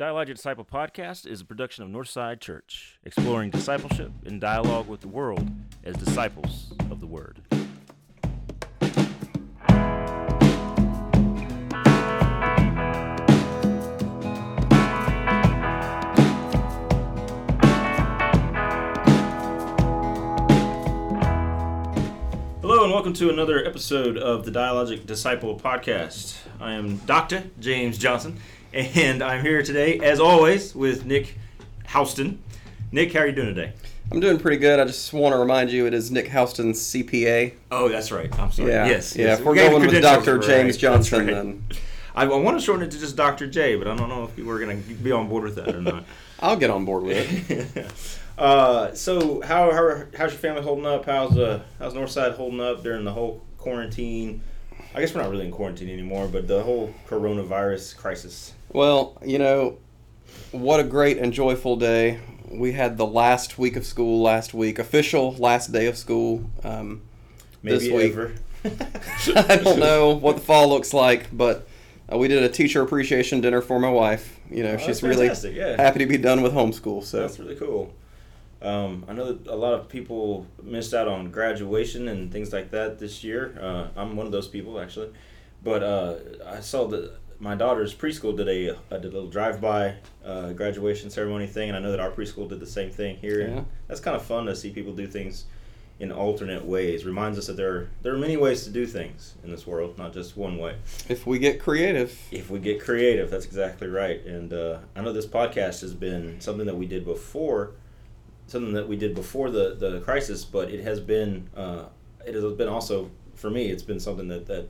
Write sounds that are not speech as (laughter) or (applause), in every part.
Dialogic Disciple podcast is a production of Northside Church, exploring discipleship and dialogue with the world as disciples of the Word. Hello, and welcome to another episode of the Dialogic Disciple podcast. I am Dr. James Johnson, and I'm here today, as always, with Nick Houston. Nick, how are you doing today? I'm doing pretty good. I just want to remind you it is Nick Houston's CPA. Oh, that's right. I'm sorry. Yeah. Yes. Yeah. yes. If we're We going with Dr. right. James Johnson, right. then I, I want to shorten it to just Dr. J, but I don't know if you were going to be on board with that or not. (laughs) I'll get on board with it. (laughs) uh, so, how, how how's your family holding up? How's uh how's Northside holding up during the whole quarantine? I guess we're not really in quarantine anymore, but the whole coronavirus crisis. Well, you know, what a great and joyful day. We had the last week of school last week, official last day of school. Um, Maybe This week. ever. (laughs) (laughs) I don't know what the fall looks like, but uh, we did a teacher appreciation dinner for my wife. You know, Oh, she's really yeah. happy to be done with homeschool. So That's really cool. Um, I know that a lot of people missed out on graduation and things like that this year. Uh, I'm one of those people actually, but uh, I saw that my daughter's preschool did a, a did a little drive-by uh, graduation ceremony thing, and I know that our preschool did the same thing here. Yeah. That's kind of fun to see people do things in alternate ways. Reminds us that there are, there are many ways to do things in this world, not just one way if we get creative, if we get creative that's exactly right and uh, i know this podcast has been something that we did before something that we did before the, the crisis but it has been uh, it has been also for me it's been something that that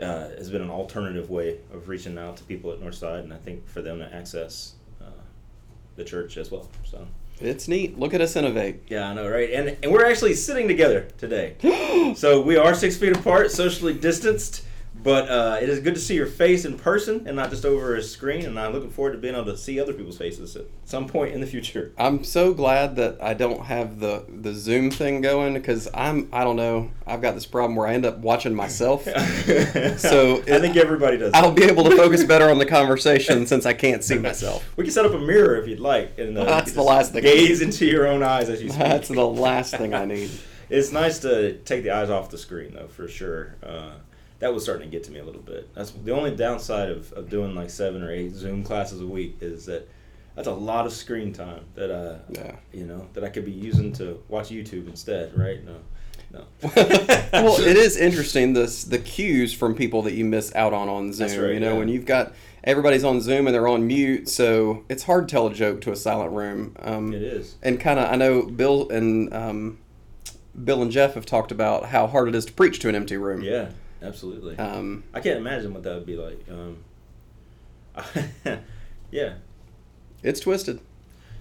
uh, has been an alternative way of reaching out to people at northside and i think for them to access uh, the church as well so it's neat. Look at us innovate. yeah i know right and, and we're actually sitting together today (gasps) so we are six feet apart, socially distanced, but uh, it is good to see your face in person and not just over a screen. And I'm looking forward to being able to see other people's faces at some point in the future. (laughs) I'm so glad that I don't have the the Zoom thing going because I'm I don't know I've got this problem where I end up watching myself. (laughs) so I think everybody does. I'll be able to focus better on the (laughs) conversation since I can't see myself. We can set up a mirror if you'd like, and uh, That's the last thing Gaze into your own eyes as you speak. That's the last thing I need. It's nice to take the eyes off the screen, though, for sure. Uh, that was starting to get to me a little bit. That's the only downside of, of doing like seven or eight Zoom classes a week is that that's a lot of screen time that uh, Yeah. you know that I could be using to watch YouTube instead, right? No, no. (laughs) well, it is interesting this the cues from people that you miss out on on Zoom. Right, you know, yeah. when you've got everybody's on Zoom and they're on mute, so it's hard to tell a joke to a silent room. Um, It is. and kind of I know Bill and um, Bill and Jeff have talked about how hard it is to preach to an empty room. Yeah, absolutely. Um, I can't imagine what that would be like. Um, (laughs) yeah. it's twisted.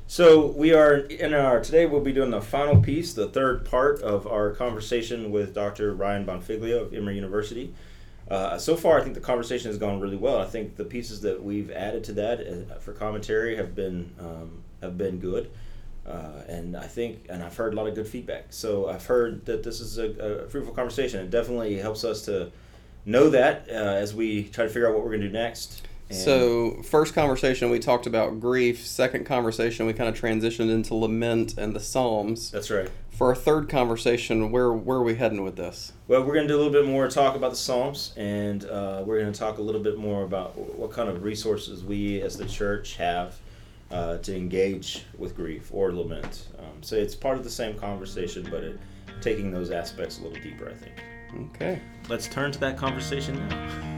So we are in our today. We'll be doing the final piece, the third part of our conversation with Dr. Ryan Bonfiglio of Emory University. Uh, so far, I think the conversation has gone really well. I think the pieces that we've added to that uh, for commentary have been um, have been good, uh, and I think and I've heard a lot of good feedback. So I've heard that this is a, a fruitful conversation. It definitely helps us to know that uh, as we try to figure out what we're going to do next. And- So, first conversation we talked about grief. Second conversation we kind of transitioned into lament and the Psalms. that's right. For our third conversation, where where are we heading with this? Well, we're going to do a little bit more talk about the Psalms, and uh, we're going to talk a little bit more about what kind of resources we as the church have uh, to engage with grief or lament. Um, so it's part of the same conversation, but it, taking those aspects a little deeper, I think. Okay. Let's turn to that conversation now.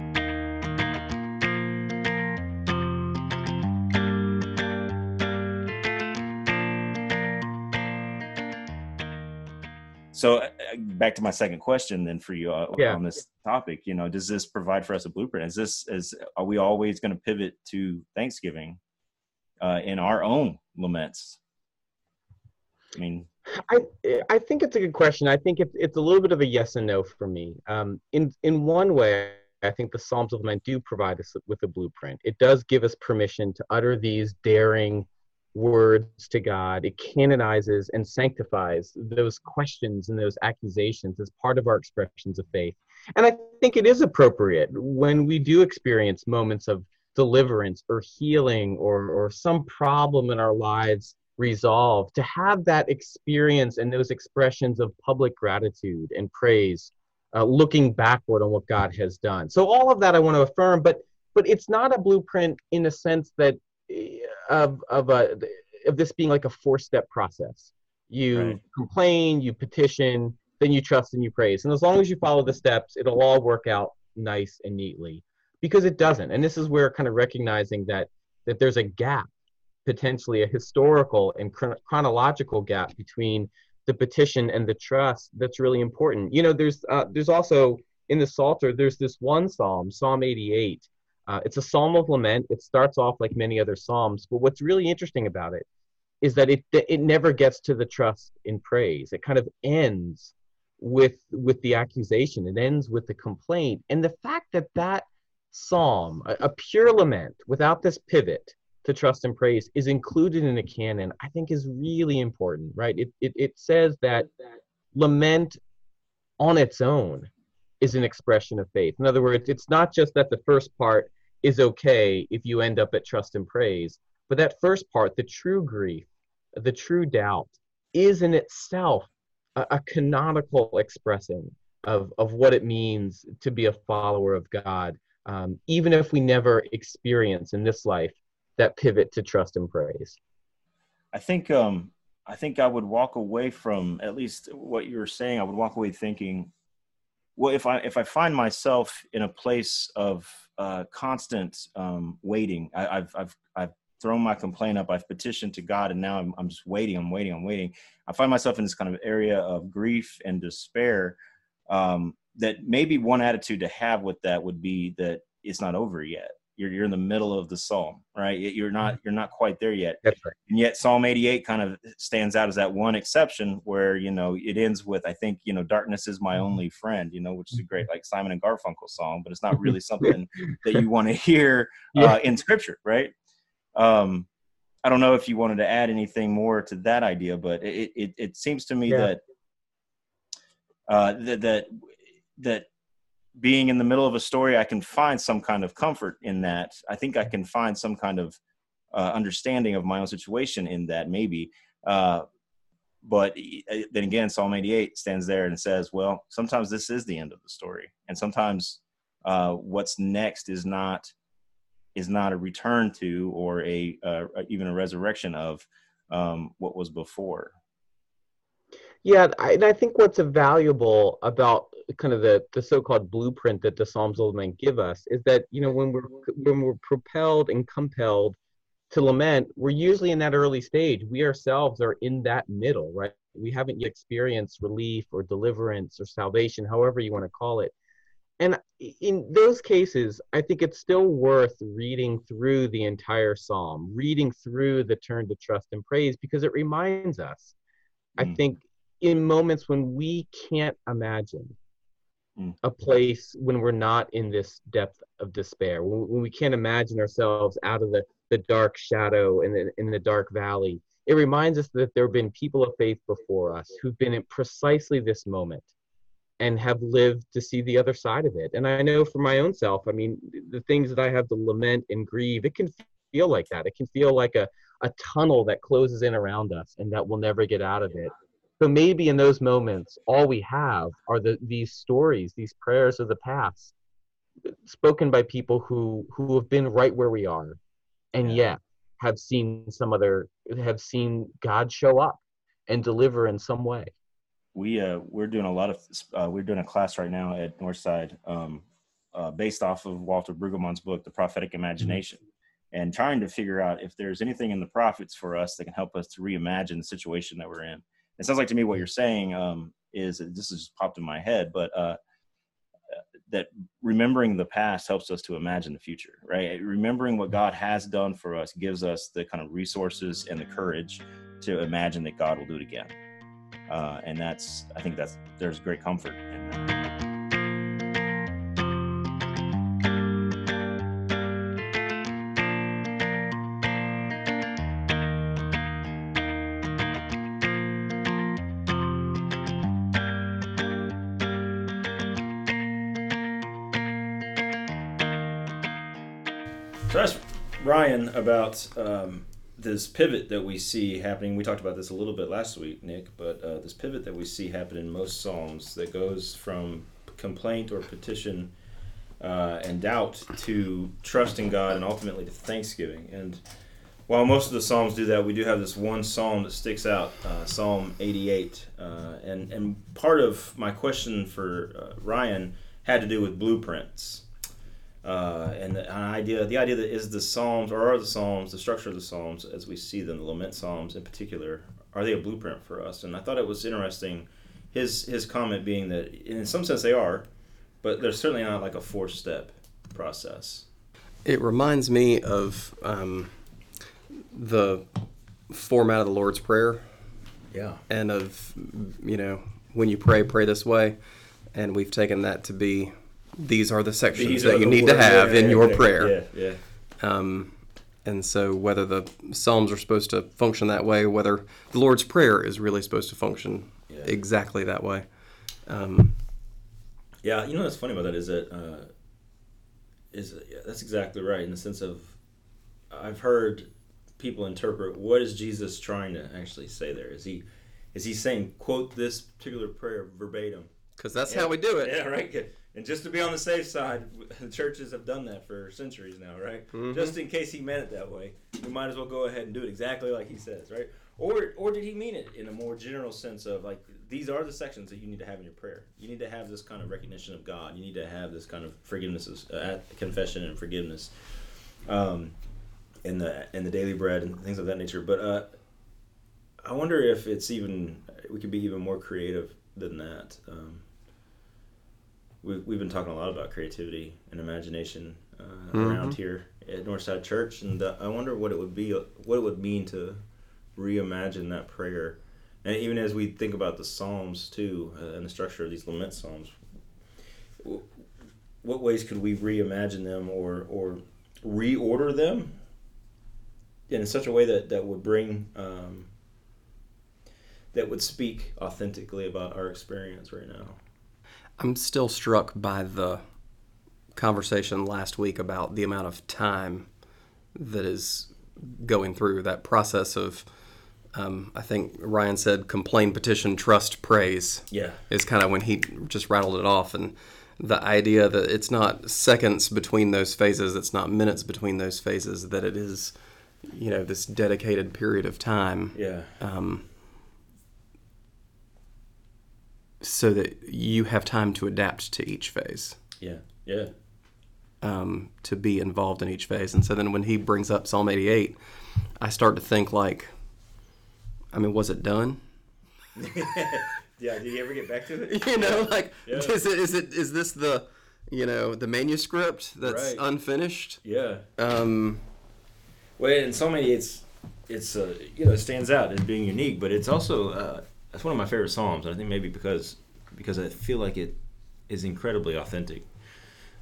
So, uh, back to my second question, then, for you uh, Yeah. on this topic, you know, does this provide for us a blueprint? Is this is are we always going to pivot to Thanksgiving uh, in our own laments? I mean, I I think it's a good question. I think it's it's a little bit of a yes and no for me. Um, in in one way, I think the Psalms of Lament do provide us with a blueprint. It does give us permission to utter these daring words to God. It canonizes and sanctifies those questions and those accusations as part of our expressions of faith. And I think it is appropriate when we do experience moments of deliverance or healing or, or some problem in our lives resolved, to have that experience and those expressions of public gratitude and praise, uh, looking backward on what God has done. So all of that I want to affirm, but but it's not a blueprint in a sense that eh, of of a of this being like a four step process. You right. complain, you petition, then you trust and you praise. And as long as you follow the steps, it'll all work out nice and neatly. Because it doesn't. And this is where kind of recognizing that that there's a gap, potentially a historical and chron- chronological gap between the petition and the trust that's really important. You know, there's uh, there's also in the Psalter, there's this one psalm, Psalm 88. Uh, it's a psalm of lament. It starts off like many other psalms, but what's really interesting about it is that it it never gets to the trust in praise. It kind of ends with with the accusation it ends with the complaint and the fact that that psalm a, a, pure lament without this pivot to trust and praise is included in the canon i think is really important right? It it, it says that lament on its own is an expression of faith. In other words it's not just that the first part is okay if you end up at trust and praise but that first part the true grief the true doubt is in itself a, a canonical expressing of, of what it means to be a follower of God, um, even if we never experience in this life that pivot to trust and praise. I think um, I think I would walk away from at least what you were saying. I would walk away thinking, well, if I if I find myself in a place of uh, constant um, waiting, I, I've I've I've thrown my complaint up. I've petitioned to God, and now I'm, I'm just waiting. I'm waiting. I'm waiting. I find myself in this kind of area of grief and despair. Um, that maybe one attitude to have with that would be that it's not over yet. You're you're in the middle of the psalm, right? You're not you're not quite there yet. Right. And yet Psalm 88 kind of stands out as that one exception where you know it ends with I think you know darkness is my only friend, you know, which is a great like Simon and Garfunkel song, but it's not really (laughs) something that you want to hear (laughs) uh, in Scripture, right? Um, I don't know if you wanted to add anything more to that idea, but it it, it seems to me yeah. that uh, that that that being in the middle of a story, I can find some kind of comfort in that. I think I can find some kind of uh, understanding of my own situation in that, maybe. Uh, but then again, Psalm 88 stands there and says, well, sometimes this is the end of the story. And sometimes uh, what's next is not is not a return to or a uh, even a resurrection of um, what was before. Yeah, and I think what's valuable about kind of the, the so-called blueprint that the Psalms of Lament give us is that you know when we're when we're propelled and compelled to lament, we're usually in that early stage. We ourselves are in that middle, right? We haven't yet experienced relief or deliverance or salvation, however you want to call it and in those cases i think it's still worth reading through the entire psalm reading through the turn to trust and praise because it reminds us mm. i think in moments when we can't imagine mm. a place when we're not in this depth of despair when, we can't imagine ourselves out of the, the dark shadow and in the dark valley it reminds us that there have been people of faith before us who've been in precisely this moment and have lived to see the other side of it. And I know for my own self, I mean, the things that I have to lament and grieve, it can feel like that. It can feel like a, a tunnel that closes in around us and that we'll never get out of it. So maybe in those moments, all we have are the, these stories, these prayers of the past, spoken by people who who have been right where we are, and yet have seen some other, have seen God show up and deliver in some way we uh, we're doing a lot of uh, we're doing a class right now at Northside um, uh, based off of Walter Brueggemann's book, The Prophetic mm-hmm. Imagination, mm-hmm. and trying to figure out if there's anything in the prophets for us that can help us to reimagine the situation that we're in. It sounds like to me what you're saying um, is this has popped in my head, but uh, that remembering the past helps us to imagine the future, right? Remembering what God has done for us gives us the kind of resources and the courage to imagine that God will do it again uh, and that's I think that's there's great comfort in that. About um, this pivot that we see happening. We talked about this a little bit last week, Nick, but uh, this pivot that we see happen in most Psalms that goes from complaint or petition uh, and doubt to trust in God and ultimately to thanksgiving. And while most of the Psalms do that, we do have this one Psalm that sticks out, uh, Psalm 88. Uh, and, and part of my question for uh, Ryan had to do with blueprints. Uh, and the, an idea, the idea that is the Psalms, or are the Psalms, the structure of the Psalms, as we see them, the lament Psalms in particular, are they a blueprint for us? And I thought it was interesting, his his comment being that in some sense they are, but they're certainly not like a four step process. It reminds me of um, the format of the Lord's Prayer Yeah. and of, you know, when you pray, pray this way. And we've taken that to be these are the sections These that you need to have yeah, in yeah, your yeah, prayer. Yeah, yeah. Um, and so, whether the Psalms are supposed to function that way, whether the Lord's Prayer is really supposed to function exactly that way. Um, Yeah, you know what's funny about that is that uh, is yeah, that's exactly right in the sense of I've heard people interpret what is Jesus trying to actually say there. Is he is he saying quote this particular prayer verbatim? because that's how we do it. Yeah, right. Good. And just to be on the safe side, (laughs) the churches have done that for centuries now, right? Mhm. Just in case he meant it that way, we might as well go ahead and do it exactly like he says, right? Or, or did he mean it in a more general sense of like these are the sections that you need to have in your prayer. You need to have this kind of recognition of God. You need to have this kind of forgiveness, uh, confession, and forgiveness, um, in the in the daily bread and things of that nature. But uh, I wonder if it's even we could be even more creative than that. Um, we've, we've been talking a lot about creativity and imagination uh, Mhm. around here at Northside Church, and uh, I wonder what it would be, what it would mean to reimagine that prayer, and even as we think about the Psalms too, uh, and the structure of these lament Psalms, w- what ways could we reimagine them or or reorder them in such a way that that would bring um, that would speak authentically about our experience right now. I'm still struck by the conversation last week about the amount of time that is going through that process of. Um, I think Ryan said complain, petition, trust, praise. Yeah. is kind of when he just rattled it off and the idea that it's not seconds between those phases it's not minutes between those phases that it is you know this dedicated period of time Yeah. um, so that you have time to adapt to each phase Yeah. Yeah. um, to be involved in each phase and so then when he brings up psalm 88 i start to think like i mean was it done (laughs) yeah. Did you ever get back to it? (laughs) you know like Yeah. (laughs) is it is it is this the you know the manuscript that's Right. unfinished Yeah. um Well, in so many, it's it's uh, you know it stands out as being unique, but it's also uh, it's one of my favorite psalms. and I think maybe because because I feel like it is incredibly authentic.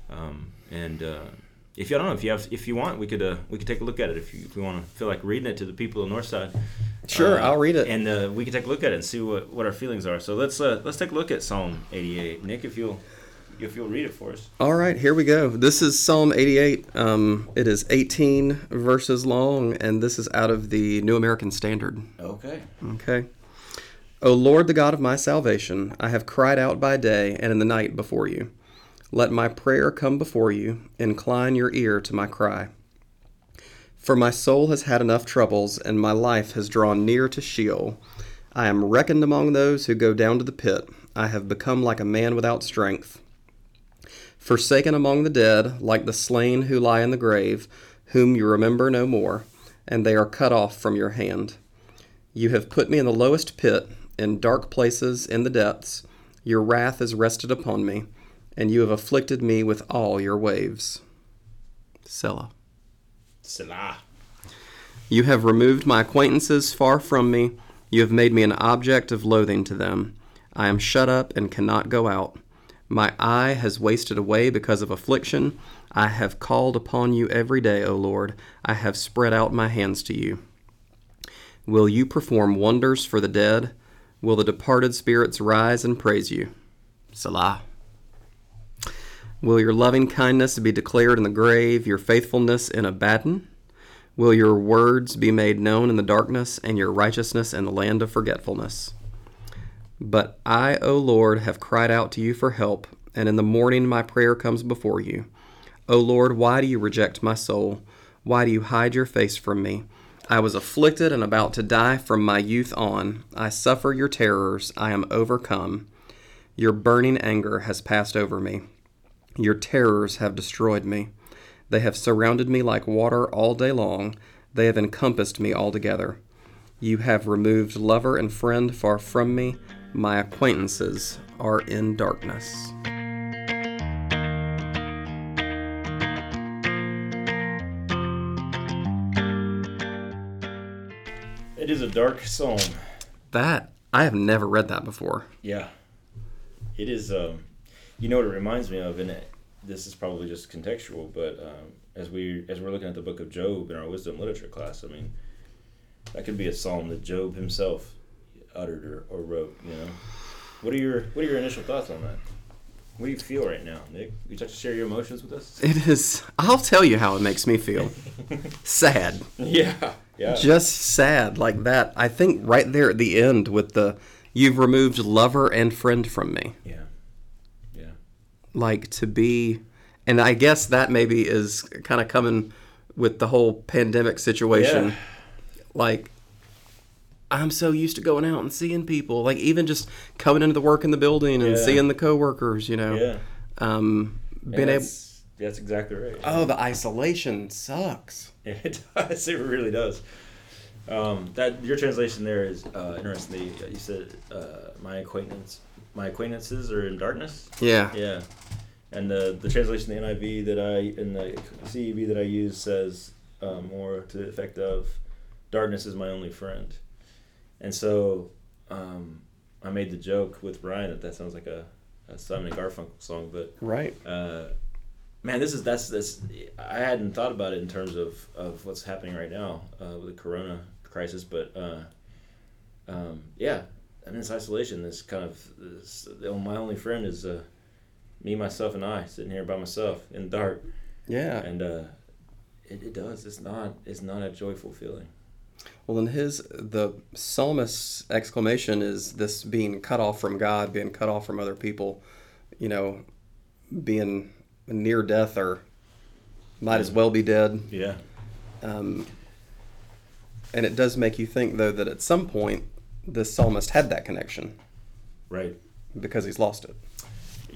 Um, and uh, if you I don't know if you have if you want, we could uh, we could take a look at it if you if you want to feel like reading it to the people of Northside. Sure, Uh, I'll read it. and uh, we can take a look at it and see what, what our feelings are. So let's uh, let's take a look at Psalm 88. Nick, if you'll if you'll read it for us. all right here we go this is psalm 88 um it is 18 verses long and this is out of the new american standard Okay. Okay. O Lord, the God of my salvation, I have cried out by day and in the night before you. Let my prayer come before you. Incline your ear to my cry. For my soul has had enough troubles, and my life has drawn near to Sheol. I am reckoned among those who go down to the pit. I have become like a man without strength. Forsaken among the dead, like the slain who lie in the grave, whom you remember no more, and they are cut off from your hand. You have put me in the lowest pit, in dark places in the depths. Your wrath is rested upon me, and you have afflicted me with all your waves. Selah. Selah. You have removed my acquaintances far from me. You have made me an object of loathing to them. I am shut up and cannot go out. My eye has wasted away because of affliction. I have called upon you every day, O Lord. I have spread out my hands to you. Will you perform wonders for the dead? Will the departed spirits rise and praise you? Selah. Will your loving kindness be declared in the grave, your faithfulness in Abaddon? Will your words be made known in the darkness, and your righteousness in the land of forgetfulness? But I, O Lord, have cried out to you for help, and in the morning my prayer comes before you. O Lord, why do you reject my soul? Why do you hide your face from me? I was afflicted and about to die from my youth on. I suffer your terrors. I am overcome. Your burning anger has passed over me. Your terrors have destroyed me. They have surrounded me like water all day long. They have encompassed me altogether. You have removed lover and friend far from me. My acquaintances are in darkness. It is a dark psalm. That, I have never read that before. Yeah. It is, um, you know what it reminds me of, and it, this is probably just contextual, but um, as we as we're looking at the book of Job in our wisdom literature class, I mean, that could be a psalm that Job himself uttered or, or wrote. You know, what are your what are your initial thoughts on that? What do you feel right now, Nick? Would you like to share your emotions with us? It is, I'll tell you how it makes me feel. (laughs) sad. Yeah, yeah, Just sad like that. I think right there at the end with the, you've removed lover and friend from me. yeah, yeah. like to be and i guess that maybe is kind of coming with the whole pandemic situation Yeah. like i'm so used to going out and seeing people like even just coming into the work in the building and Yeah. seeing the coworkers you know Yeah, um being able that's, exactly right. oh the isolation sucks Yeah, (laughs) it does. It really does. Um, that your translation there is uh, interesting. You said uh, my acquaintance, my acquaintances are in darkness. yeah Yeah, and the the translation the NIV that I in the CEV that I use says uh, more to the effect of, "Darkness is my only friend," and so um, I made the joke with Brian that that sounds like a, a Simon and Garfunkel song, but right uh, man, this is that's this. I hadn't thought about it in terms of, of what's happening right now uh, with the Corona crisis, but uh, um, yeah, I'm in this isolation. This kind of this, my only friend is uh, me, myself, and I sitting here by myself in the dark, yeah and uh, it, it does. It's not. It's not a joyful feeling. well then his the psalmist's exclamation is this being cut off from god being cut off from other people you know being near death or might as well be dead Yeah. Um, and it does make you think, though, that at some point the psalmist had that connection Right. because he's lost it.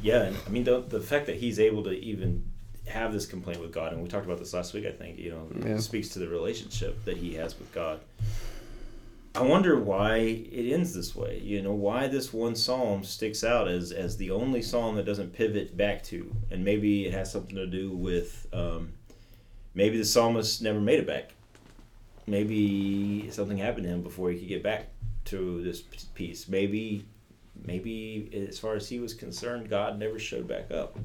Yeah, and I mean the the fact that he's able to even have this complaint with God, and we talked about this last week. I think you know Yeah. speaks to the relationship that he has with God. I wonder why it ends this way. You know why this one psalm sticks out as as the only psalm that doesn't pivot back to, and maybe it has something to do with um, maybe the psalmist never made it back. Maybe something happened to him before he could get back to this piece. Maybe maybe as far as he was concerned, God never showed back up.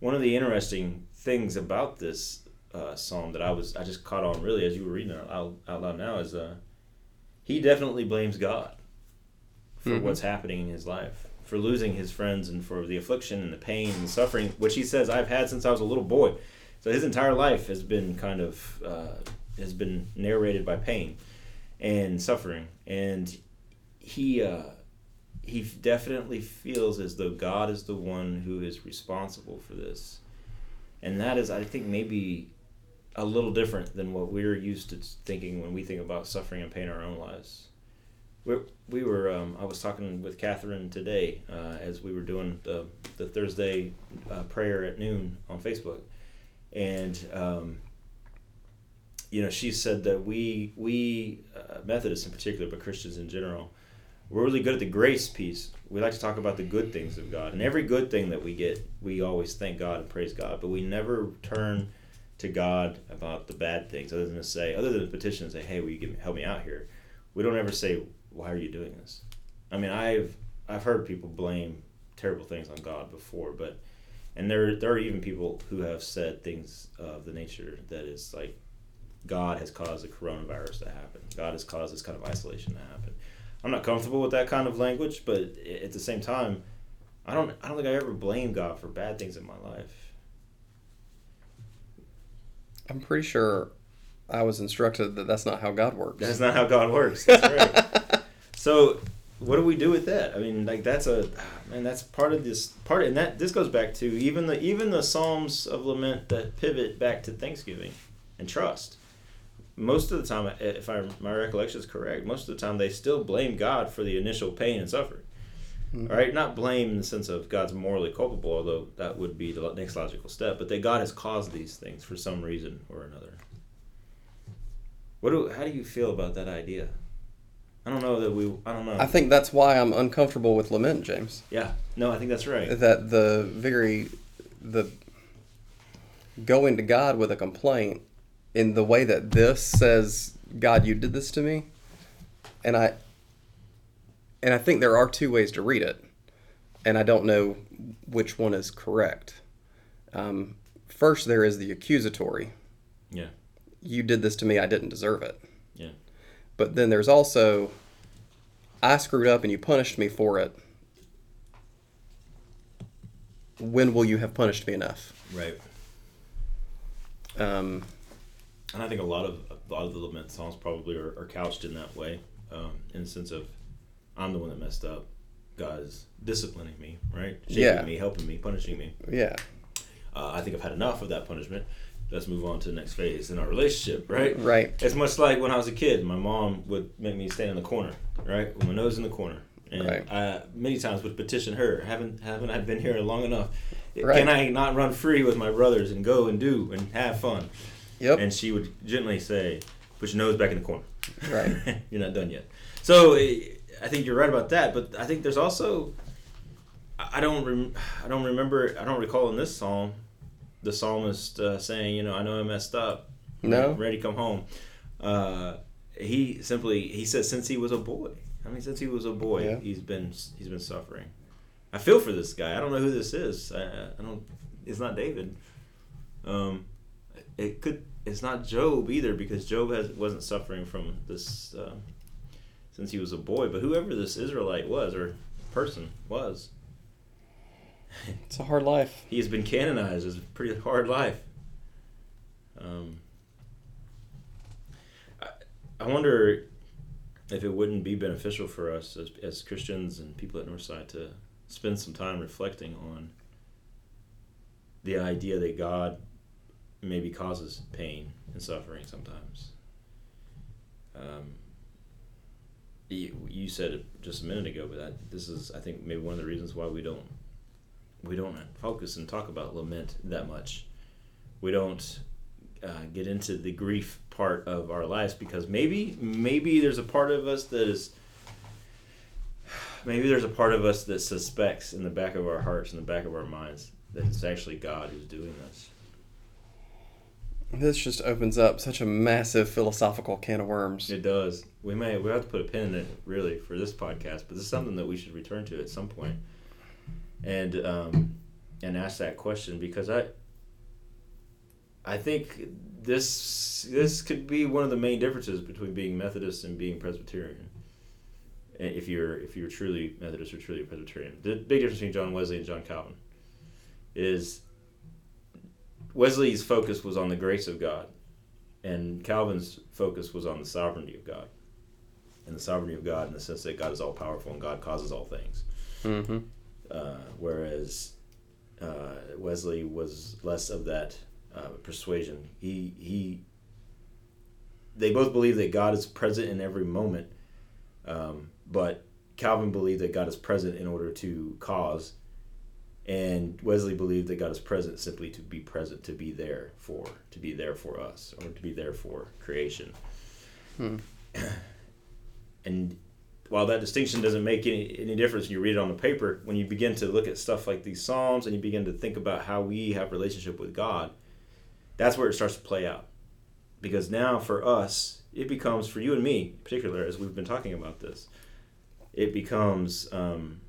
One of the interesting things about this uh, psalm that I was I just caught on really as you were reading it out, out loud now is uh, he definitely blames God for Mhm. what's happening in his life, for losing his friends and for the affliction and the pain and suffering, which he says I've had since I was a little boy. So his entire life has been kind of uh, has been narrated by pain and suffering, and he uh, he definitely feels as though God is the one who is responsible for this, and that is I think maybe a little different than what we're used to thinking when we think about suffering and pain in our own lives. We we were um, I was talking with Catherine today uh, as we were doing the the Thursday uh, prayer at noon on Facebook, and um, you know she said that we we uh, Methodists in particular, but Christians in general, we're really good at the grace piece. We like to talk about the good things of God, and every good thing that we get, we always thank God and praise God, but we never turn to God about the bad things, other than to say, other than to petition and say, "Hey, will you give me, help me out here?" We don't ever say, "Why are you doing this?" I mean, I've I've heard people blame terrible things on God before, but and there there are even people who have said things of the nature that is like God has caused the coronavirus to happen. God has caused this kind of isolation to happen. I'm not comfortable with that kind of language, but at the same time, I don't I don't think I ever blame God for bad things in my life. I'm pretty sure I was instructed that that's not how God works. That's not how God works. (laughs) That's right. so what do we do with that? I mean, like that's a man. That's part of this part, and that this goes back to even the even the Psalms of lament that pivot back to Thanksgiving and trust. Most of the time, if I my recollection is correct, most of the time they still blame God for the initial pain and suffering. Mm-hmm. Right? Not blame in the sense of God's morally culpable, although that would be the next logical step. But that God has caused these things for some reason or another. What do? How do you feel about that idea? I don't know that we. I don't know. I think that's why I'm uncomfortable with lament, James. Yeah. No, I think that's right. That the very the going to God with a complaint in the way that this says, God, you did this to me, and I and I think there are two ways to read it, and I don't know which one is correct. Um, first, there is the accusatory. Yeah. You did this to me. I didn't deserve it. Yeah. But then there's also, I screwed up and you punished me for it. When will you have punished me enough? Right. Um, and I think a lot of a lot of the lament songs probably are, are couched in that way, um, in the sense of, I'm the one that messed up. God is disciplining me, right? Shaping Yeah. me, helping me, punishing me. yeah. Uh, I think I've had enough of that punishment. Let's move on to the next phase in our relationship, right? Right. It's much like when I was a kid. My mom would make me stand in the corner, right, with my nose in the corner, and Right. I many times would petition her. Haven't haven't I been here long enough? Right. Can I not run free with my brothers and go and do and have fun? Yep. And she would gently say, "Put your nose back in the corner. Right. (laughs) You're not done yet." So eh, I think you're right about that. But I think there's also I don't rem- I don't remember I don't recall in this psalm the psalmist uh, saying, you know, I know I messed up. No. I'm ready to come home. Uh, he simply he says since he was a boy. I mean, since he was a boy, Yeah. he's been he's been suffering. I feel for this guy. I don't know who this is. I, I don't. It's not David. Um, it could. It's not Job either because Job has wasn't suffering from this um, since he was a boy. But whoever this Israelite was or person was, (laughs) It's a hard life. he has been canonized as a pretty hard life. Um, I, I wonder if it wouldn't be beneficial for us as, as Christians and people at Northside to spend some time reflecting on the idea that God maybe causes pain and suffering sometimes. Um, you, said it just a minute ago, but that, this is, I think, maybe one of the reasons why we don't we don't focus and talk about lament that much. We don't uh, get into the grief part of our lives because maybe maybe there's a part of us that is maybe there's a part of us that suspects in the back of our hearts in the back of our minds that it's actually God who's doing this. This just opens up such a massive philosophical can of worms. It does. We may we have to put a pin in it really for this podcast, but this is something that we should return to at some point, and um, and ask that question because I I think this this could be one of the main differences between being Methodist and being Presbyterian. If you're if you're truly Methodist or truly Presbyterian, the big difference between John Wesley and John Calvin is Wesley's focus was on the grace of God, and Calvin's focus was on the sovereignty of God. And the sovereignty of God in the sense that God is all powerful and God causes all things. Mm-hmm. Uh, whereas uh, Wesley was less of that uh, persuasion. He he. They both believe that God is present in every moment, um, but Calvin believed that God is present in order to cause, and Wesley believed that God is present simply to be present, to be there for, to be there for us, or to be there for creation. Hmm. (clears throat) And while that distinction doesn't make any, any difference when you read it on the paper, when you begin to look at stuff like these Psalms and you begin to think about how we have relationship with God, that's where it starts to play out. Because now for us, it becomes, for you and me in particular, as we've been talking about this, it becomes um,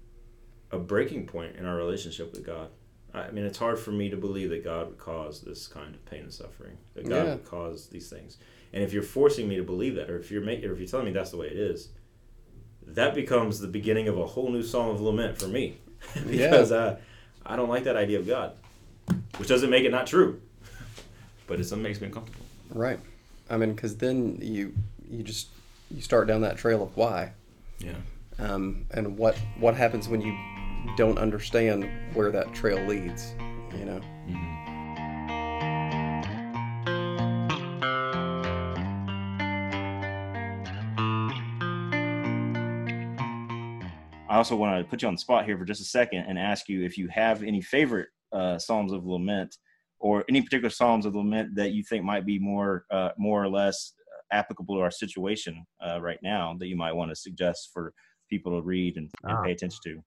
a breaking point in our relationship with God. I mean, it's hard for me to believe that God would cause this kind of pain and suffering, that God Yeah. would cause these things. And if you're forcing me to believe that, or if you're making, or if you're telling me that's the way it is, that becomes the beginning of a whole new song of lament for me. (laughs) because uh, I don't like that idea of God, which doesn't make it not true, (laughs) but it something makes me uncomfortable. Right. I mean, because then you you just you start down that trail of why, Yeah. um, and what what happens when you don't understand where that trail leads. You know. I also want to put you on the spot here for just a second and ask you if you have any favorite uh, psalms of lament or any particular psalms of lament that you think might be more uh, more or less applicable to our situation uh, right now that you might want to suggest for people to read and, and Ah. pay attention to.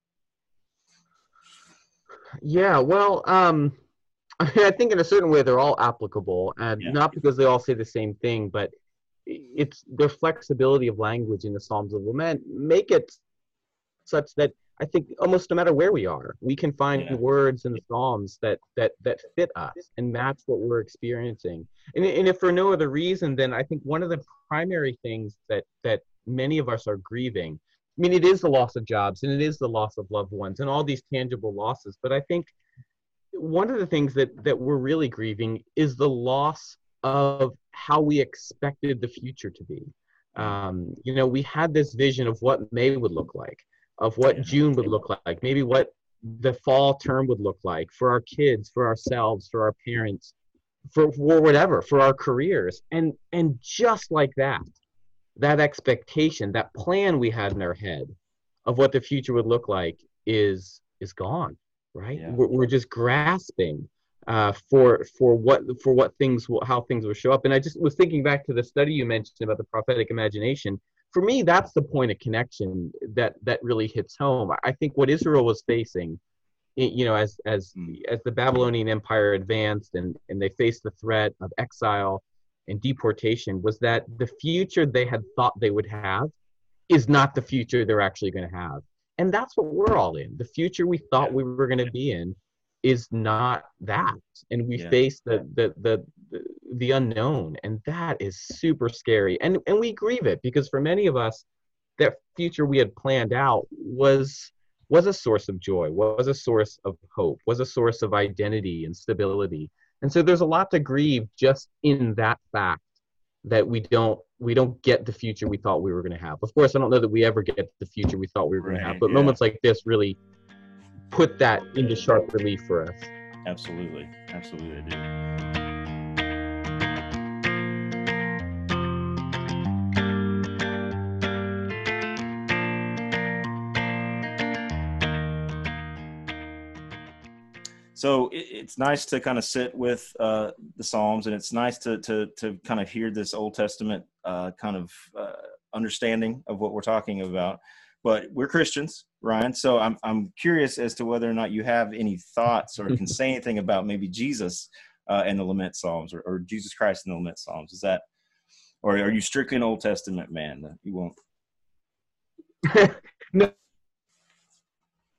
Yeah, well, um, (laughs) I, mean, I think in a certain way they're all applicable, and Yeah. not because they all say the same thing, but it's their flexibility of language in the Psalms of Lament make it such that I think almost no matter where we are, we can find Yeah. words in the Psalms that that that fit us and match what we're experiencing. And, and if for no other reason, then I think one of the primary things that that many of us are grieving. I mean, it is the loss of jobs and it is the loss of loved ones and all these tangible losses. But I think one of the things that that we're really grieving is the loss of how we expected the future to be. Um, you know, we had this vision of what May would look like, of what. June would look like, maybe what the fall term would look like for our kids, for ourselves, for our parents, for, for whatever, for our careers. And and just like that, that expectation, that plan we had in our head of what the future would look like is is gone, right? Yeah. We're, we're just grasping uh, for for what for what things will how things will show up. And I just was thinking back to the study you mentioned about the prophetic imagination. For me, that's the point of connection that that really hits home. I think what Israel was facing, you know, as as Mm. as the Babylonian Empire advanced and and they faced the threat of exile and deportation, was that the future they had thought they would have is not the future they're actually going to have. And that's what we're all in. The future we thought we were going to be in is not that. And we Yeah. face the, the the the the unknown and that is super scary. And and we grieve it because for many of us that future we had planned out was was a source of joy, was a source of hope, was a source of identity and stability. And so there's a lot to grieve just in that fact that we don't we don't get the future we thought we were going to have. Of course, I don't know that we ever get the future we thought we were going to have, but yeah. moments like this really put that into sharp relief for us. Absolutely, absolutely, I do. So it, it's nice to kind of sit with uh, the Psalms, and it's nice to to to kind of hear this Old Testament uh, kind of uh, understanding of what we're talking about. But we're Christians, Ryan. So I'm I'm curious as to whether or not you have any thoughts or can (laughs) say anything about maybe Jesus uh, in the Lament Psalms or, or Jesus Christ in the Lament Psalms. Is that, or are you strictly an Old Testament man? You won't. (laughs) no,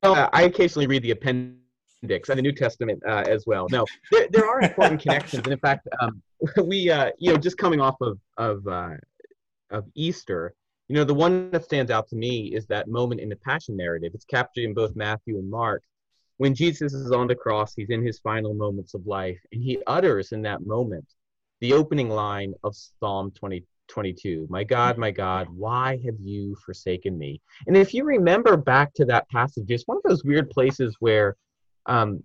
I occasionally read the appendix and the New Testament uh, as well. No, there, there are important connections, and in fact, um, (laughs) we uh, you know just coming off of of uh, of Easter, you know the one that stands out to me is that moment in the Passion narrative. It's captured in both Matthew and Mark. When Jesus is on the cross, he's in his final moments of life, and he utters in that moment the opening line of Psalm 20, 22. My God, my God, why have you forsaken me? And if you remember back to that passage, it's one of those weird places where um,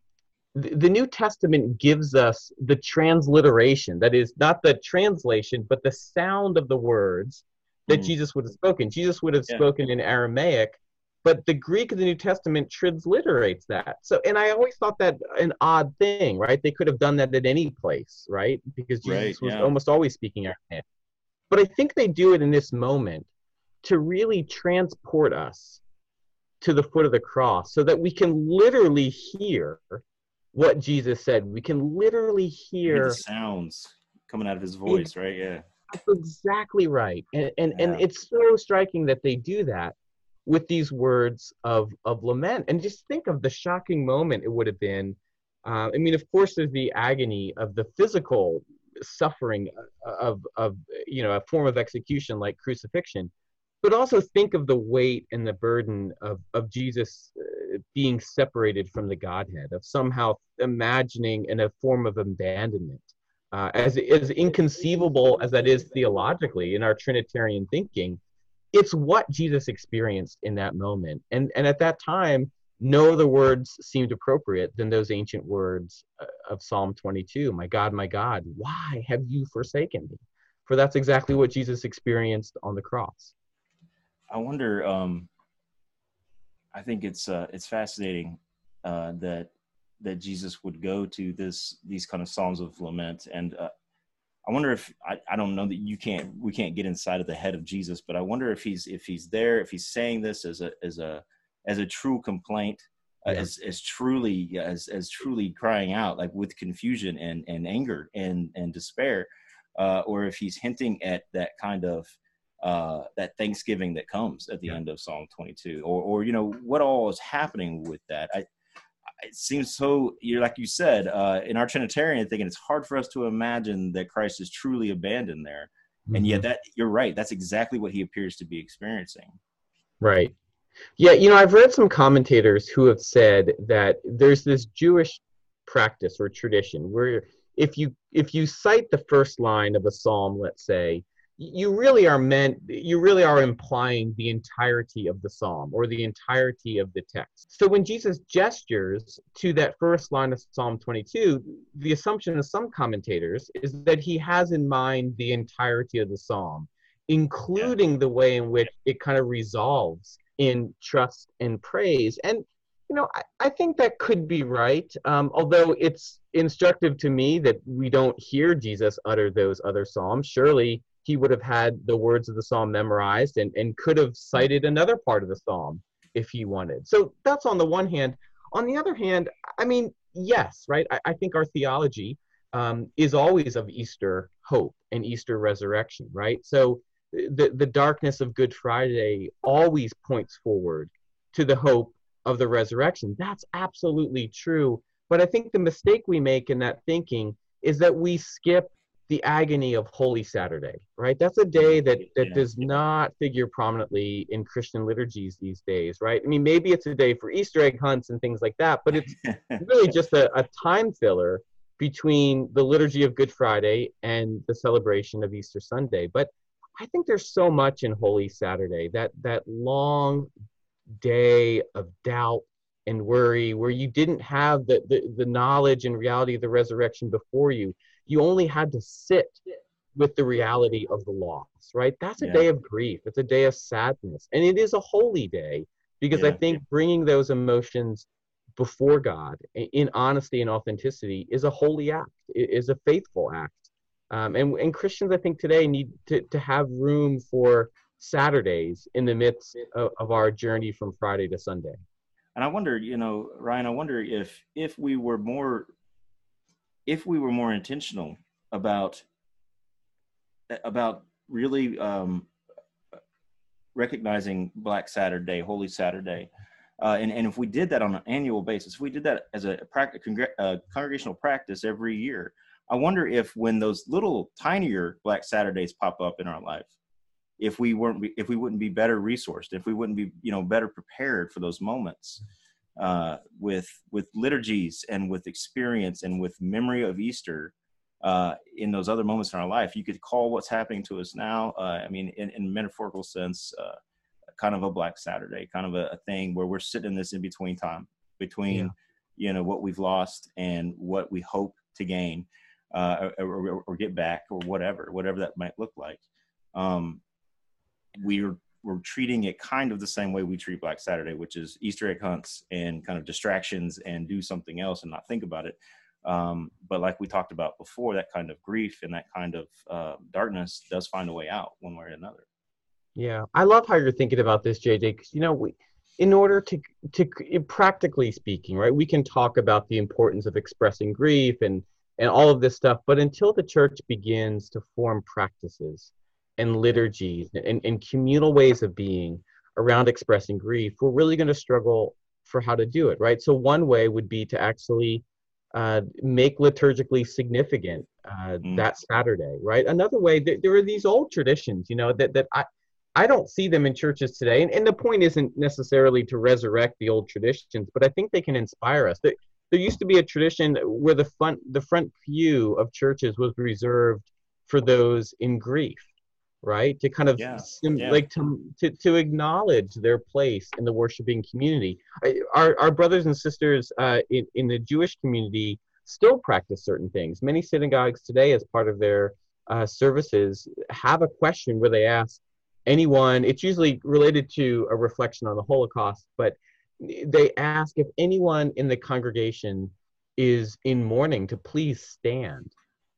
the, the New Testament gives us the transliteration. That is not the translation, but the sound of the words that Mm. Jesus would have spoken. Jesus would have Yeah. spoken in Aramaic, but the Greek of the New Testament transliterates that. So, and I always thought that an odd thing, right? They could have done that at any place, right? Because Jesus Right, was yeah. almost always speaking Aramaic. But I think they do it in this moment to really transport us to the foot of the cross so that we can literally hear what Jesus said. We can literally Hear sounds coming out of his voice, right? Yeah. that's exactly right. And and, Yeah. and it's so striking that they do that with these words of of lament. And just think of the shocking moment it would have been. Uh, I mean, of course, there's the agony of the physical suffering of of you know a form of execution like crucifixion, but also think of the weight and the burden of of Jesus uh, being separated from the Godhead, of somehow imagining in a form of abandonment. Uh, as, as inconceivable as that is theologically in our Trinitarian thinking, it's what Jesus experienced in that moment. And, and at that time, no other words seemed appropriate than those ancient words uh, of Psalm 22 My God, my God, why have you forsaken me? For that's exactly what Jesus experienced on the cross. I wonder, um, I think it's, uh, it's fascinating uh, that, that Jesus would go to this, these kind of Psalms of lament. And uh, I wonder if, I, I don't know that you can't, we can't get inside of the head of Jesus, but I wonder if he's, if he's there, if he's saying this as a, as a, as a true complaint, uh, yeah. as as truly as as truly crying out like with confusion and and anger and and despair, uh, or if he's hinting at that kind of uh, that Thanksgiving that comes at the yeah. end of Psalm 22, or or you know what all is happening with that. I, it seems so you're like you said uh, in our Trinitarian thinking, it's hard for us to imagine that Christ is truly abandoned there, mm-hmm. and yet mm-hmm. that you're right. That's exactly what he appears to be experiencing. Right. Yeah, you know, I've read some commentators who have said that there's this Jewish practice or tradition where if you if you cite the first line of a psalm, let's say, you really are meant you really are implying the entirety of the psalm or the entirety of the text. So when Jesus gestures to that first line of Psalm 22, the assumption of some commentators is that he has in mind the entirety of the psalm, including the way in which it kind of resolves in trust and praise. And you know, I, I think that could be right. Um, although it's instructive to me that we don't hear Jesus utter those other psalms. Surely he would have had the words of the psalm memorized and, and could have cited another part of the psalm if he wanted. So that's on the one hand. On the other hand, I mean, yes, right? I, I think our theology um, is always of Easter hope and Easter resurrection, right? So the, the darkness of Good Friday always points forward to the hope of the resurrection. That's absolutely true. But I think the mistake we make in that thinking is that we skip the agony of Holy Saturday, right? That's a day mm-hmm. that, that does not figure prominently in Christian liturgies these days, right? I mean, maybe it's a day for Easter egg hunts and things like that, but it's (laughs) really just a, a time filler between the liturgy of Good Friday and the celebration of Easter Sunday. But I think there's so much in Holy Saturday that that long day of doubt and worry where you didn't have the, the, the knowledge and reality of the resurrection before you. You only had to sit with the reality of the loss, right? That's a yeah. day of grief. It's a day of sadness. And it is a holy day because yeah. I think bringing those emotions before God in honesty and authenticity is a holy act, it is a faithful act. Um, and, and Christians, I think, today need to, to have room for Saturdays in the midst of, of our journey from Friday to Sunday. And I wonder, you know, Ryan, I wonder if if we were more if we were more intentional about about really um, recognizing Black Saturday, Holy Saturday, uh, and, and if we did that on an annual basis, if we did that as a congregational practice every year, I wonder if when those little tinier Black Saturdays pop up in our life, if we weren't, if we wouldn't be better resourced, if we wouldn't be, you know, better prepared for those moments uh, with with liturgies and with experience and with memory of Easter uh, in those other moments in our life. You could call what's happening to us now. Uh, I mean, in, in metaphorical sense, uh, kind of a Black Saturday, kind of a, a, thing where we're sitting in this in between time between, yeah. you know, what we've lost and what we hope to gain uh, or, or, or, get back or whatever, whatever that might look like. Um, we're we're treating it kind of the same way we treat Black Saturday, which is Easter egg hunts and kind of distractions and do something else and not think about it. Um, but like we talked about before, that kind of grief and that kind of uh, darkness does find a way out one way or another. Yeah, I love how you're thinking about this, JJ. Because you know, we, in order to to practically speaking, right, we can talk about the importance of expressing grief and and all of this stuff. But until the church begins to form practices and liturgies and, and communal ways of being around expressing grief, we're really going to struggle for how to do it, right? So, one way would be to actually uh, make liturgically significant uh, mm. that Saturday, right? Another way, th- there are these old traditions, you know, that, that I, I don't see them in churches today. And, and the point isn't necessarily to resurrect the old traditions, but I think they can inspire us. There, there used to be a tradition where the front the front pew of churches was reserved for those in grief, right? To kind of Yeah, sim- yeah. like to, to to acknowledge their place in the worshiping community. I, our our brothers and sisters uh, in in the Jewish community still practice certain things. Many synagogues today, as part of their uh, services, have a question where they ask anyone. It's usually related to a reflection on the Holocaust, but they ask if anyone in the congregation is in mourning to please stand.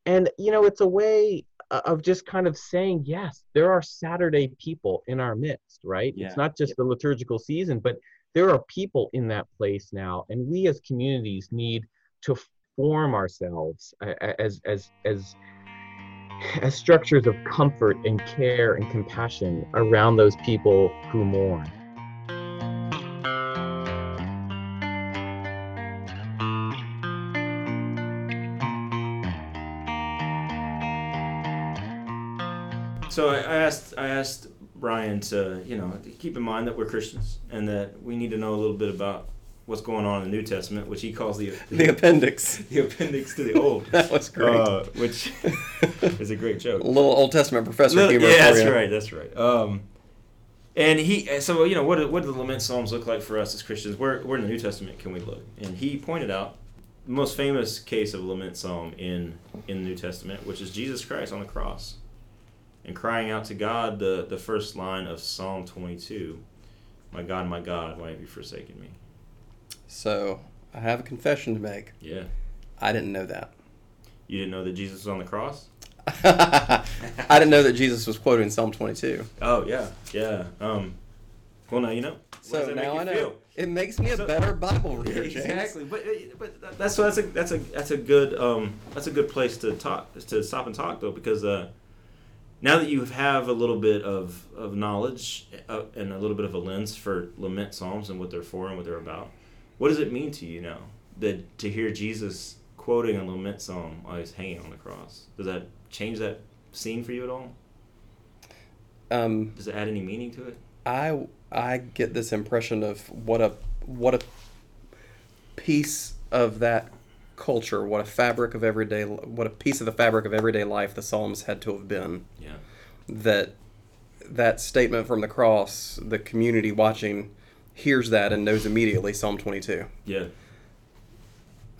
And you know, it's a way of just kind of saying, yes, there are Saturday people in our midst, right? Yeah. It's not just the liturgical season, but there are people in that place now, and we as communities need to form ourselves as as as as structures of comfort and care and compassion around those people who mourn. So I I asked I asked Ryan to you know keep in mind that we're Christians and that we need to know a little bit about what's going on in the New Testament, which he calls the (laughs) The appendix. the appendix to the Old, (laughs) That was great. uh, which is a great joke. a little Old Testament professor Little- humor. yeah, that's you. right. That's right. Um, and he, so you know, what do, what do the lament psalms look like for us as Christians? Where, where in the New Testament can we look? And he pointed out the most famous case of a lament psalm in in the New Testament, which is Jesus Christ on the cross, and crying out to God. The the first line of Psalm twenty two, "My God, my God, why have you forsaken me?" So I have a confession to make. Yeah, I didn't know that. you didn't know that Jesus was on the cross. (laughs) I didn't know that Jesus was quoting Psalm 22. Oh yeah, yeah. Um, well, now you know. What So now I know. feel? It makes me a So- better Bible reader. Exactly, but but that's that's a that's a that's a good um that's a good place to talk to stop and talk though because uh now that you have a little bit of of knowledge uh, and a little bit of a lens for lament psalms and what they're for and what they're about, what does it mean to you now that to hear Jesus quoting a lament psalm while he's hanging on the cross? Does that change that scene for you at all? Um, Does it add any meaning to it? I I get this impression of what a what a piece of that culture, what a fabric of everyday, what a piece of the fabric of everyday life the Psalms had to have been. Yeah. That that statement from the cross, the community watching hears that and knows immediately Psalm 22. Yeah.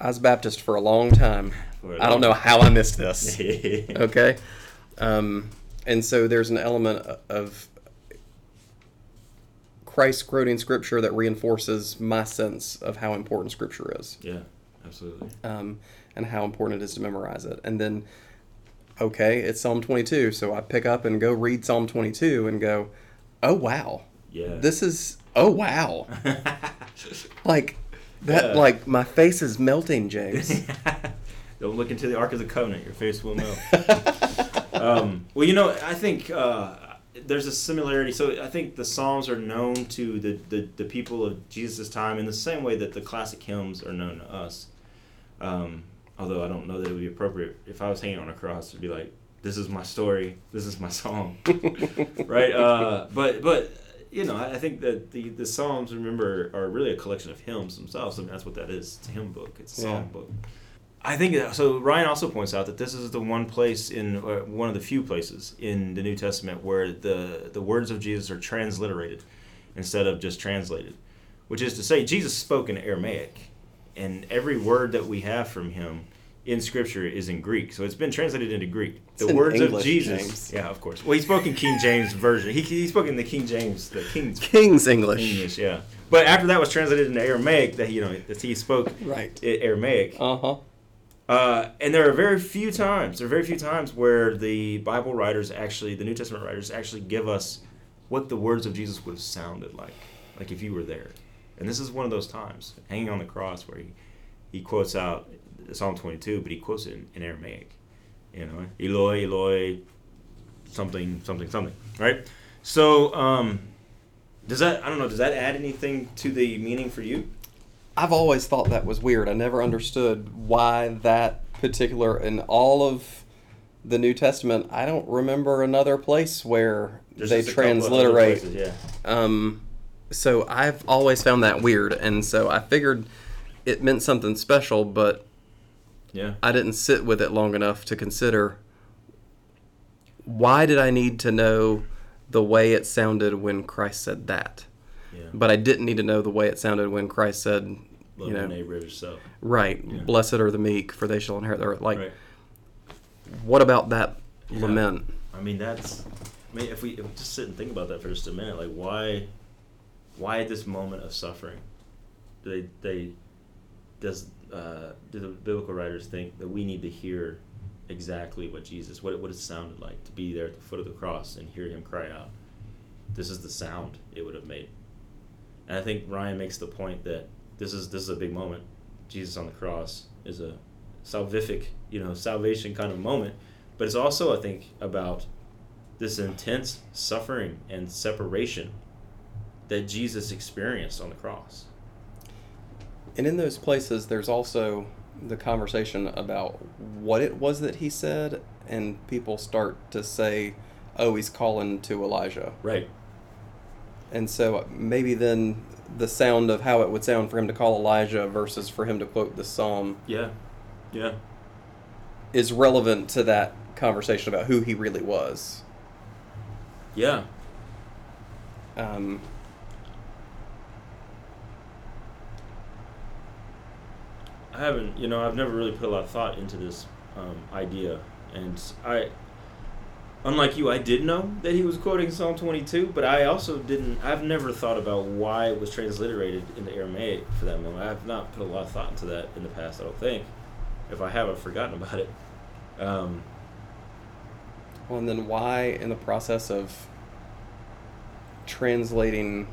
I was Baptist for a long time. I don't know how I missed this. (laughs) okay um, and so there's an element of christ quoting scripture that reinforces my sense of how important scripture is Yeah. Absolutely. um, and how important it is to memorize it and then okay it's psalm 22 so i pick up and go read psalm 22 and go oh wow Yeah. this is oh wow (laughs) like that Yeah. like my face is melting james (laughs) Don't look into the Ark of the Covenant; your face will melt. (laughs) um, well, you know, I think uh, there's a similarity. So I think the Psalms are known to the, the, the people of Jesus' time in the same way that the classic hymns are known to us. Um, although I don't know that it would be appropriate if I was hanging on a cross to be like, "This is my story. This is my song," (laughs) right? Uh, but but you know, I I think that the the Psalms, remember, are really a collection of hymns themselves. I mean, that's what that is. It's a hymn book. It's a song Yeah. book. I think so. Ryan also points out that this is the one place in uh, one of the few places in the New Testament where the the words of Jesus are transliterated instead of just translated, which is to say, Jesus spoke in Aramaic, and every word that we have from him in Scripture is in Greek. So it's been translated into Greek. The It's words of Jesus, James. yeah, of course. Well, he spoke in King James version. He, he spoke in the King James, the King's king's english English, yeah. But after that was translated into Aramaic, that you know that he spoke right Aramaic. uh-huh Uh, and there are very few times, there are very few times where the Bible writers actually, the New Testament writers actually give us what the words of Jesus would have sounded like, like if you were there. And this is one of those times, hanging on the cross, where he, he quotes out Psalm 22, but he quotes it in, in Aramaic. You know, Eloi, Eloi, something, something, something, right? So, um, does that, I don't know, does that add anything to the meaning for you? I've always thought that was weird. I never understood why that particular in all of the New Testament, I don't remember another place where There's they just a couple of other transliterate. places, yeah. Um, so I've always found that weird, and so I figured it meant something special, but Yeah. I didn't sit with it long enough to consider why did I need to know the way it sounded when Christ said that. Yeah. But I didn't need to know the way it sounded when Christ said, Love you know, neighbor as yourself. right, blessed are the meek, for they shall inherit the earth. Like, Right. what about that Yeah. lament? I mean, that's. I mean, if we, if we just sit and think about that for just a minute, like why, why at this moment of suffering, do they they, does uh, do the biblical writers think that we need to hear exactly what Jesus, what it, what it sounded like to be there at the foot of the cross and hear him cry out? This is the sound it would have made. And I think Ryan makes the point that this is this is a big moment. Jesus on the cross is a salvific, you know, salvation kind of moment. But it's also, I think, about this intense suffering and separation that Jesus experienced on the cross. And in those places, there's also the conversation about what it was that he said, and people start to say, oh, he's calling to Elijah. Right. And so uh, maybe then the sound of how it would sound for him to call Elijah versus for him to quote the psalm Yeah. Yeah. is relevant to that conversation about who he really was. Yeah. Um, I haven't, you know, I've never really put a lot of thought into this um, idea, and I, unlike you, I did know that he was quoting Psalm 22, but I also didn't. I've never thought about why it was transliterated into Aramaic for that moment. I have not put a lot of thought into that in the past. I don't think. If I have, I've forgotten about it. Um, well, and then why, in the process of translating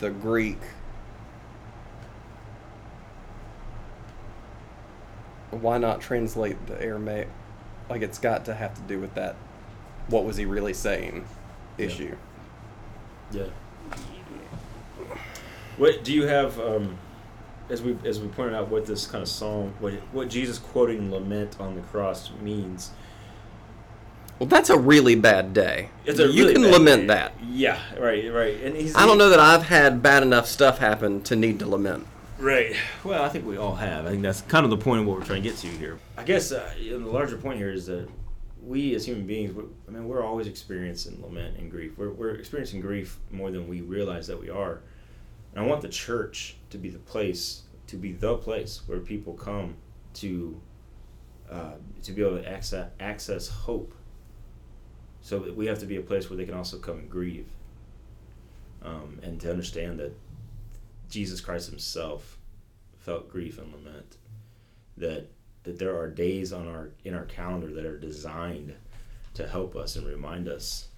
the Greek, why not translate the Aramaic? Like it's got to have to do with that. What was he really saying? Issue. Yeah. What do you have? Um, as we as we pointed out, what this kind of psalm, what what Jesus quoting lament on the cross means. Well, that's a really bad day. It's a you really can lament day. that. Yeah, right, right. And he's. I don't know that I've had bad enough stuff happen to need to lament. Right. Well, I think we all have. I think that's kind of the point of what we're trying to get to here. I guess uh, the larger point here is that we as human beings, I mean, we're always experiencing lament and grief. We're, we're experiencing grief more than we realize that we are. And I want the church to be the place, to be the place where people come to, uh, to be able to access, access hope. So we have to be a place where they can also come and grieve, um, and to understand that Jesus Christ Himself felt grief and lament. That that there are days on our in our calendar that are designed to help us and remind us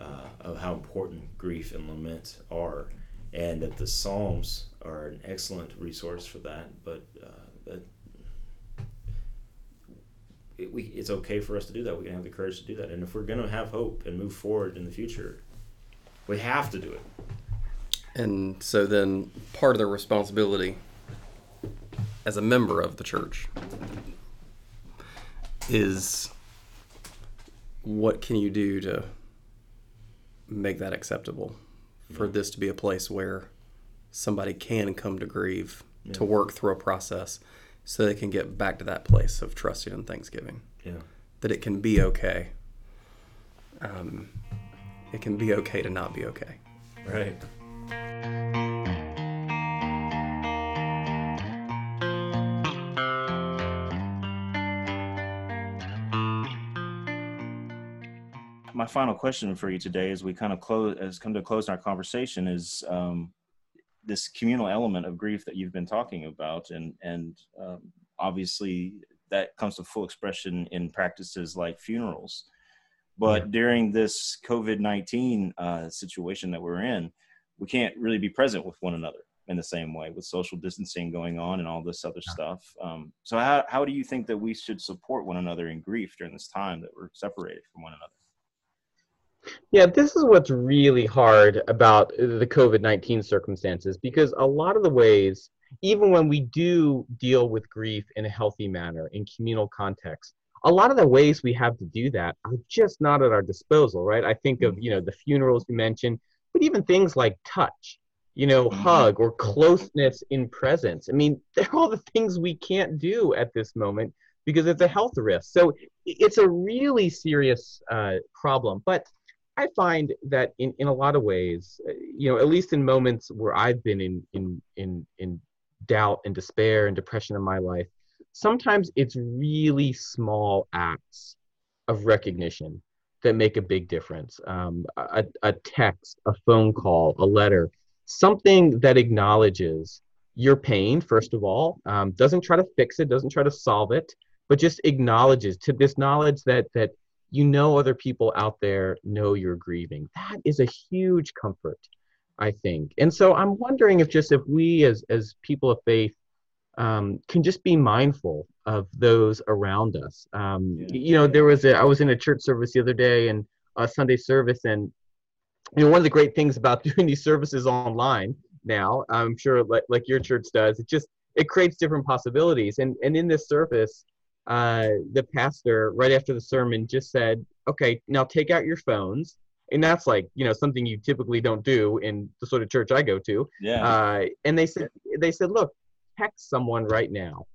uh, of how important grief and lament are, and that the Psalms are an excellent resource for that. But uh, that it, we, it's okay for us to do that. We can have the courage to do that, and if we're going to have hope and move forward in the future, we have to do it. And so then part of the responsibility as a member of the church is what can you do to make that acceptable for this to be a place where somebody can come to grieve to work through a process so they can get back to that place of trusting and thanksgiving Yeah. that it can be okay um, it can be okay to not be okay Right. My final question for you today, as we kind of close, as come to a close in our conversation, is um, this communal element of grief that you've been talking about, and and um, obviously that comes to full expression in practices like funerals. But during this COVID 19 uh, situation that we're in, we can't really be present with one another in the same way with social distancing going on and all this other stuff. Um, so, how, how do you think that we should support one another in grief during this time that we're separated from one another? Yeah, this is what's really hard about the COVID 19 circumstances because a lot of the ways, even when we do deal with grief in a healthy manner, in communal context, a lot of the ways we have to do that are just not at our disposal, right? I think of, you know, the funerals you mentioned, but even things like touch, you know, Mhm. hug or closeness in presence. I mean, (laughs) they're all the things we can't do at this moment because it's a health risk. So it's a really serious uh, problem. But I find that in, in a lot of ways, uh, you know, at least in moments where I've been in in in in doubt and despair and depression in my life, sometimes it's really small acts of recognition that make a big difference. Um, a, a text, a phone call, a letter, something that acknowledges your pain, first of all, um, doesn't try to fix it, doesn't try to solve it, but just acknowledges to this knowledge that that you know other people out there know you're grieving. That is a huge comfort, I think. And so I'm wondering if just if we as as people of faith um, can just be mindful of those around us. Um, Yeah. You know, there was a I was in a church service the other day and a Sunday service, and you know one of the great things about (laughs) doing these services online now, I'm sure like like your church does, it just it creates different possibilities. And and in this service, uh, the pastor right after the sermon just said, "Okay, now take out your phones." And that's like you know something you typically don't do in the sort of church I go to. Yeah. Uh, and they said they said, look, text someone right now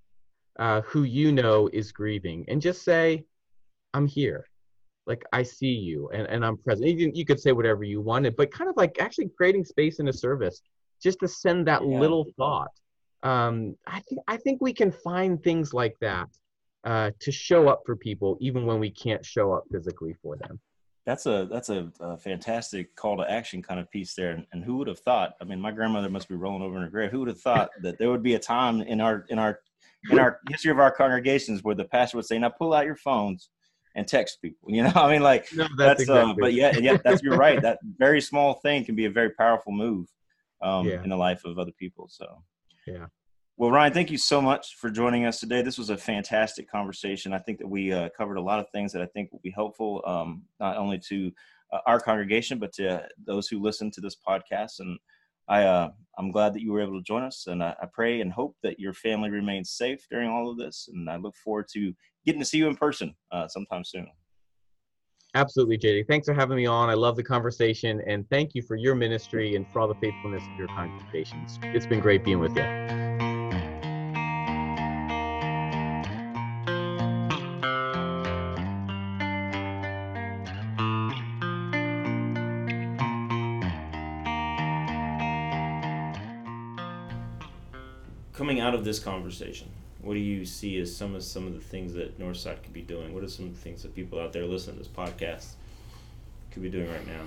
uh, who you know is grieving, and just say, I'm here. Like I see you, and, and I'm present. You, can- you could say whatever you wanted, but kind of like actually creating space in a service just to send that Yeah. little thought. Um, I think I think we can find things like that uh, to show up for people, even when we can't show up physically for them. That's a that's a, a fantastic call to action kind of piece there. And, and who would have thought? I mean, my grandmother must be rolling over in her grave. Who would have thought (laughs) that there would be a time in our in our in our history of our congregations where the pastor would say, "Now pull out your phones and text people." You know, (laughs) I mean, like No, that's, uh, exactly but yeah, yeah, that's you're right. (laughs) That very small thing can be a very powerful move um, Yeah. in the life of other people. So Yeah. Well, Ryan, thank you so much for joining us today. This was a fantastic conversation. I think that we uh, covered a lot of things that I think will be helpful, um, not only to uh, our congregation, but to those who listen to this podcast. And I, uh, I'm glad that you were able to join us. And I, I pray and hope that your family remains safe during all of this. And I look forward to getting to see you in person uh, sometime soon. Absolutely, JD. Thanks for having me on. I love the conversation, and thank you for your ministry and for all the faithfulness of your congregations. It's been great being with you. Coming out of this conversation, what do you see as some of some of the things that Northside could be doing? What are some of the things that people out there listening to this podcast could be doing right now?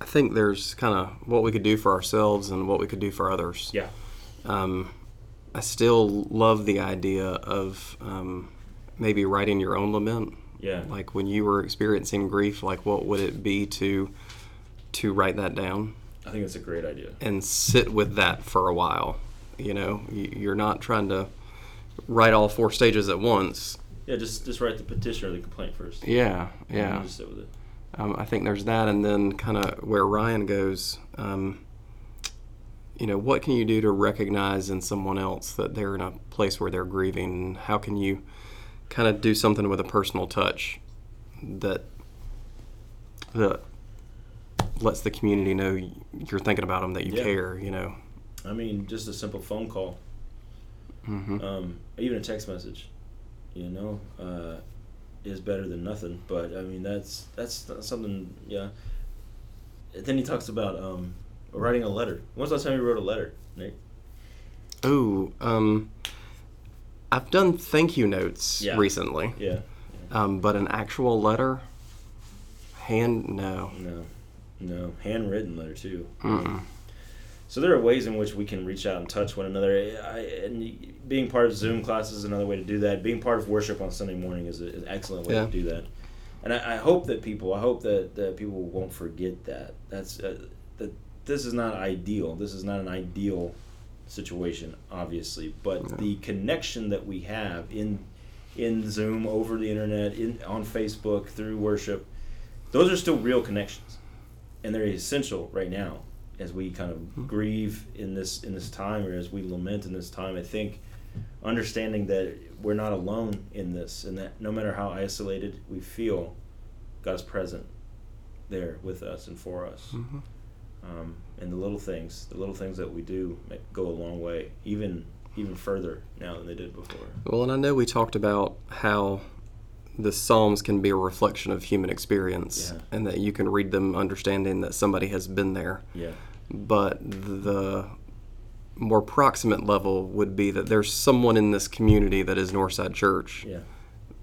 I think there's kind of what we could do for ourselves and what we could do for others. Yeah. Um, I still love the idea of um, maybe writing your own lament. Yeah. Like when you were experiencing grief, like what would it be to to write that down I think it's a great idea. and sit with that for a while? You know, You- you're not trying to write all four stages at once. Yeah, just just write the petition or the complaint first. Yeah, And yeah. Just sit with it. Um, I think there's that, and then kind of where Ryan goes. Um, you know, what can you do to recognize in someone else that they're in a place where they're grieving? How can you kind of do something with a personal touch that that lets the community know you're thinking about them, that you Yeah. care? You know. I mean, just a simple phone call, hmm um, even a text message, you know, uh, is better than nothing. But I mean, that's that's, something. Yeah. Then he talks about um, writing a letter. When's the last time you wrote a letter, Nate? Oh, um, I've done thank you notes Yeah. recently, Yeah. um, but an actual letter, hand no. No. No. Handwritten letter too. Mm-mm. So there are ways in which we can reach out and touch one another. I, and being part of Zoom classes is another way to do that. Being part of worship on Sunday morning is, a, is an excellent way Yeah. to do that. And I, I hope that people, I hope that, that people won't forget that. That's uh, that. This is not ideal. This is not an ideal situation, obviously. But No. the connection that we have in in Zoom, over the internet, in on Facebook, through worship, those are still real connections, and they're essential right now as we kind of grieve in this in this time or as we lament in this time. I think understanding that we're not alone in this, and that no matter how isolated we feel, God's present there with us and for us. Mm-hmm. Um, and the little things, the little things that we do, go a long way, even even further now than they did before. Well, and I know we talked about how the Psalms can be a reflection of human experience, Yeah. and that you can read them understanding that somebody has been there. Yeah. But the more proximate level would be that there's someone in this community that is Northside Church Yeah.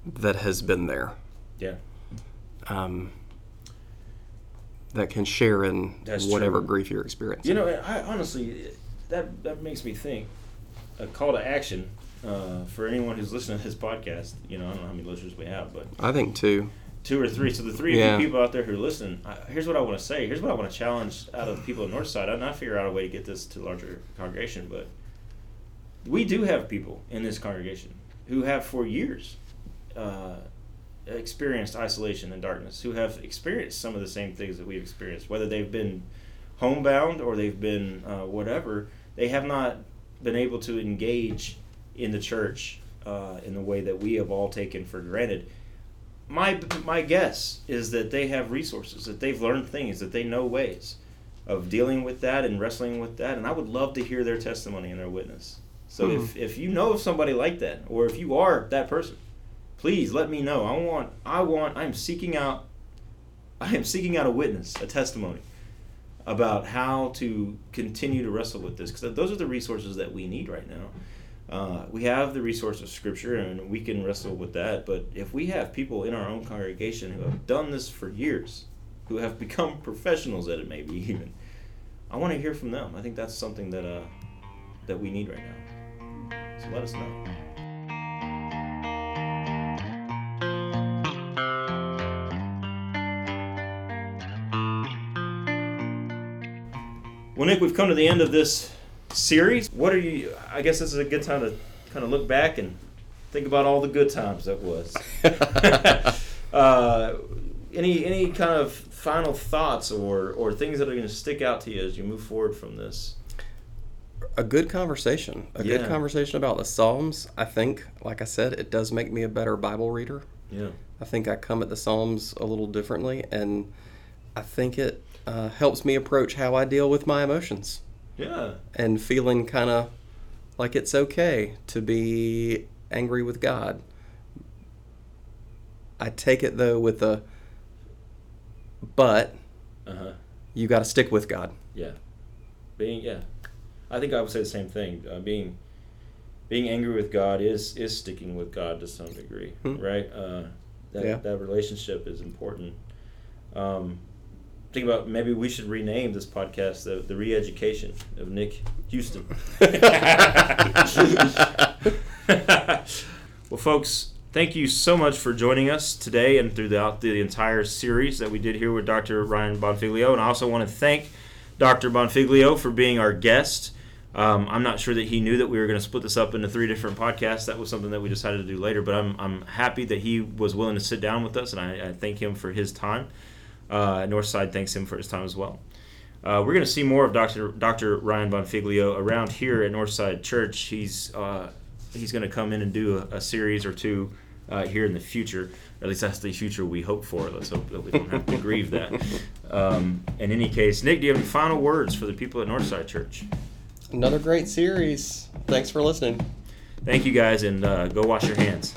that has been there, Yeah. um, that can share in That's whatever true. grief you're experiencing. You know, I honestly, that that makes me think. A call to action uh, for anyone who's listening to this podcast. You know, I don't know how many listeners we have, but I think two, two or three. So the three Yeah. of you people out there who listen, I, here's what I want to say. Here's what I want to challenge out of the people at Northside. I'm not figure out a way to get this to larger congregation, but we do have people in this congregation who have for years uh, experienced isolation and darkness, who have experienced some of the same things that we've experienced, whether they've been homebound or they've been uh, whatever. They have not been able to engage in the church uh, in the way that we have all taken for granted my my guess is that they have resources that they've learned things that they know ways of dealing with that and wrestling with that and i would love to hear their testimony and their witness. So Hmm. if, if you know of somebody like that or if you are that person please let me know. I want i want i'm seeking out i am seeking out a witness a testimony about how to continue to wrestle with this because those are the resources that we need right now uh, we have the resource of Scripture and we can wrestle with that. But if we have people in our own congregation who have done this for years, who have (laughs) become professionals at it, maybe even, I want to hear from them. I think that's something that uh, that we need right now. So let us know. Well, Nick, we've come to the end of this series. What are you? I guess this is a good time to kind of look back and think about all the good times that was. (laughs) uh, any any kind of final thoughts or or things that are going to stick out to you as you move forward from this? a good conversation. A Yeah. good conversation about the Psalms. I think, like I said, it does make me a better Bible reader. Yeah. I think I come at the Psalms a little differently, and I think it uh, helps me approach how I deal with my emotions Yeah. and feeling kind of like it's okay to be angry with God. I take it though with a but Uh huh. you got to stick with God. Yeah. Being yeah, I think I would say the same thing. Uh, being being angry with God is is sticking with God to some degree, Hmm. right? Uh, that Yeah. that relationship is important. Um, think about maybe we should rename this podcast the the re-education of Nick Houston. (laughs) well, folks, thank you so much for joining us today and throughout the entire series that we did here with Dr. Ryan Bonfiglio. And I also want to thank Dr. Bonfiglio for being our guest. Um, I'm not sure that he knew that we were going to split this up into three different podcasts. That was something that we decided to do later, but I'm, I'm happy that he was willing to sit down with us, and I, I thank him for his time. Uh, Northside thanks him for his time as well. Uh, we're going to see more of Dr. Dr. Ryan Bonfiglio around here at Northside Church. He's uh, he's going to come in and do a, a series or two uh, here in the future. At least that's the future we hope for. Let's hope that we don't have to grieve that. Um, in any case, Nick, do you have any final words for the people at Northside Church? Another great series. Thanks for listening. Thank you guys, and uh, go wash your hands.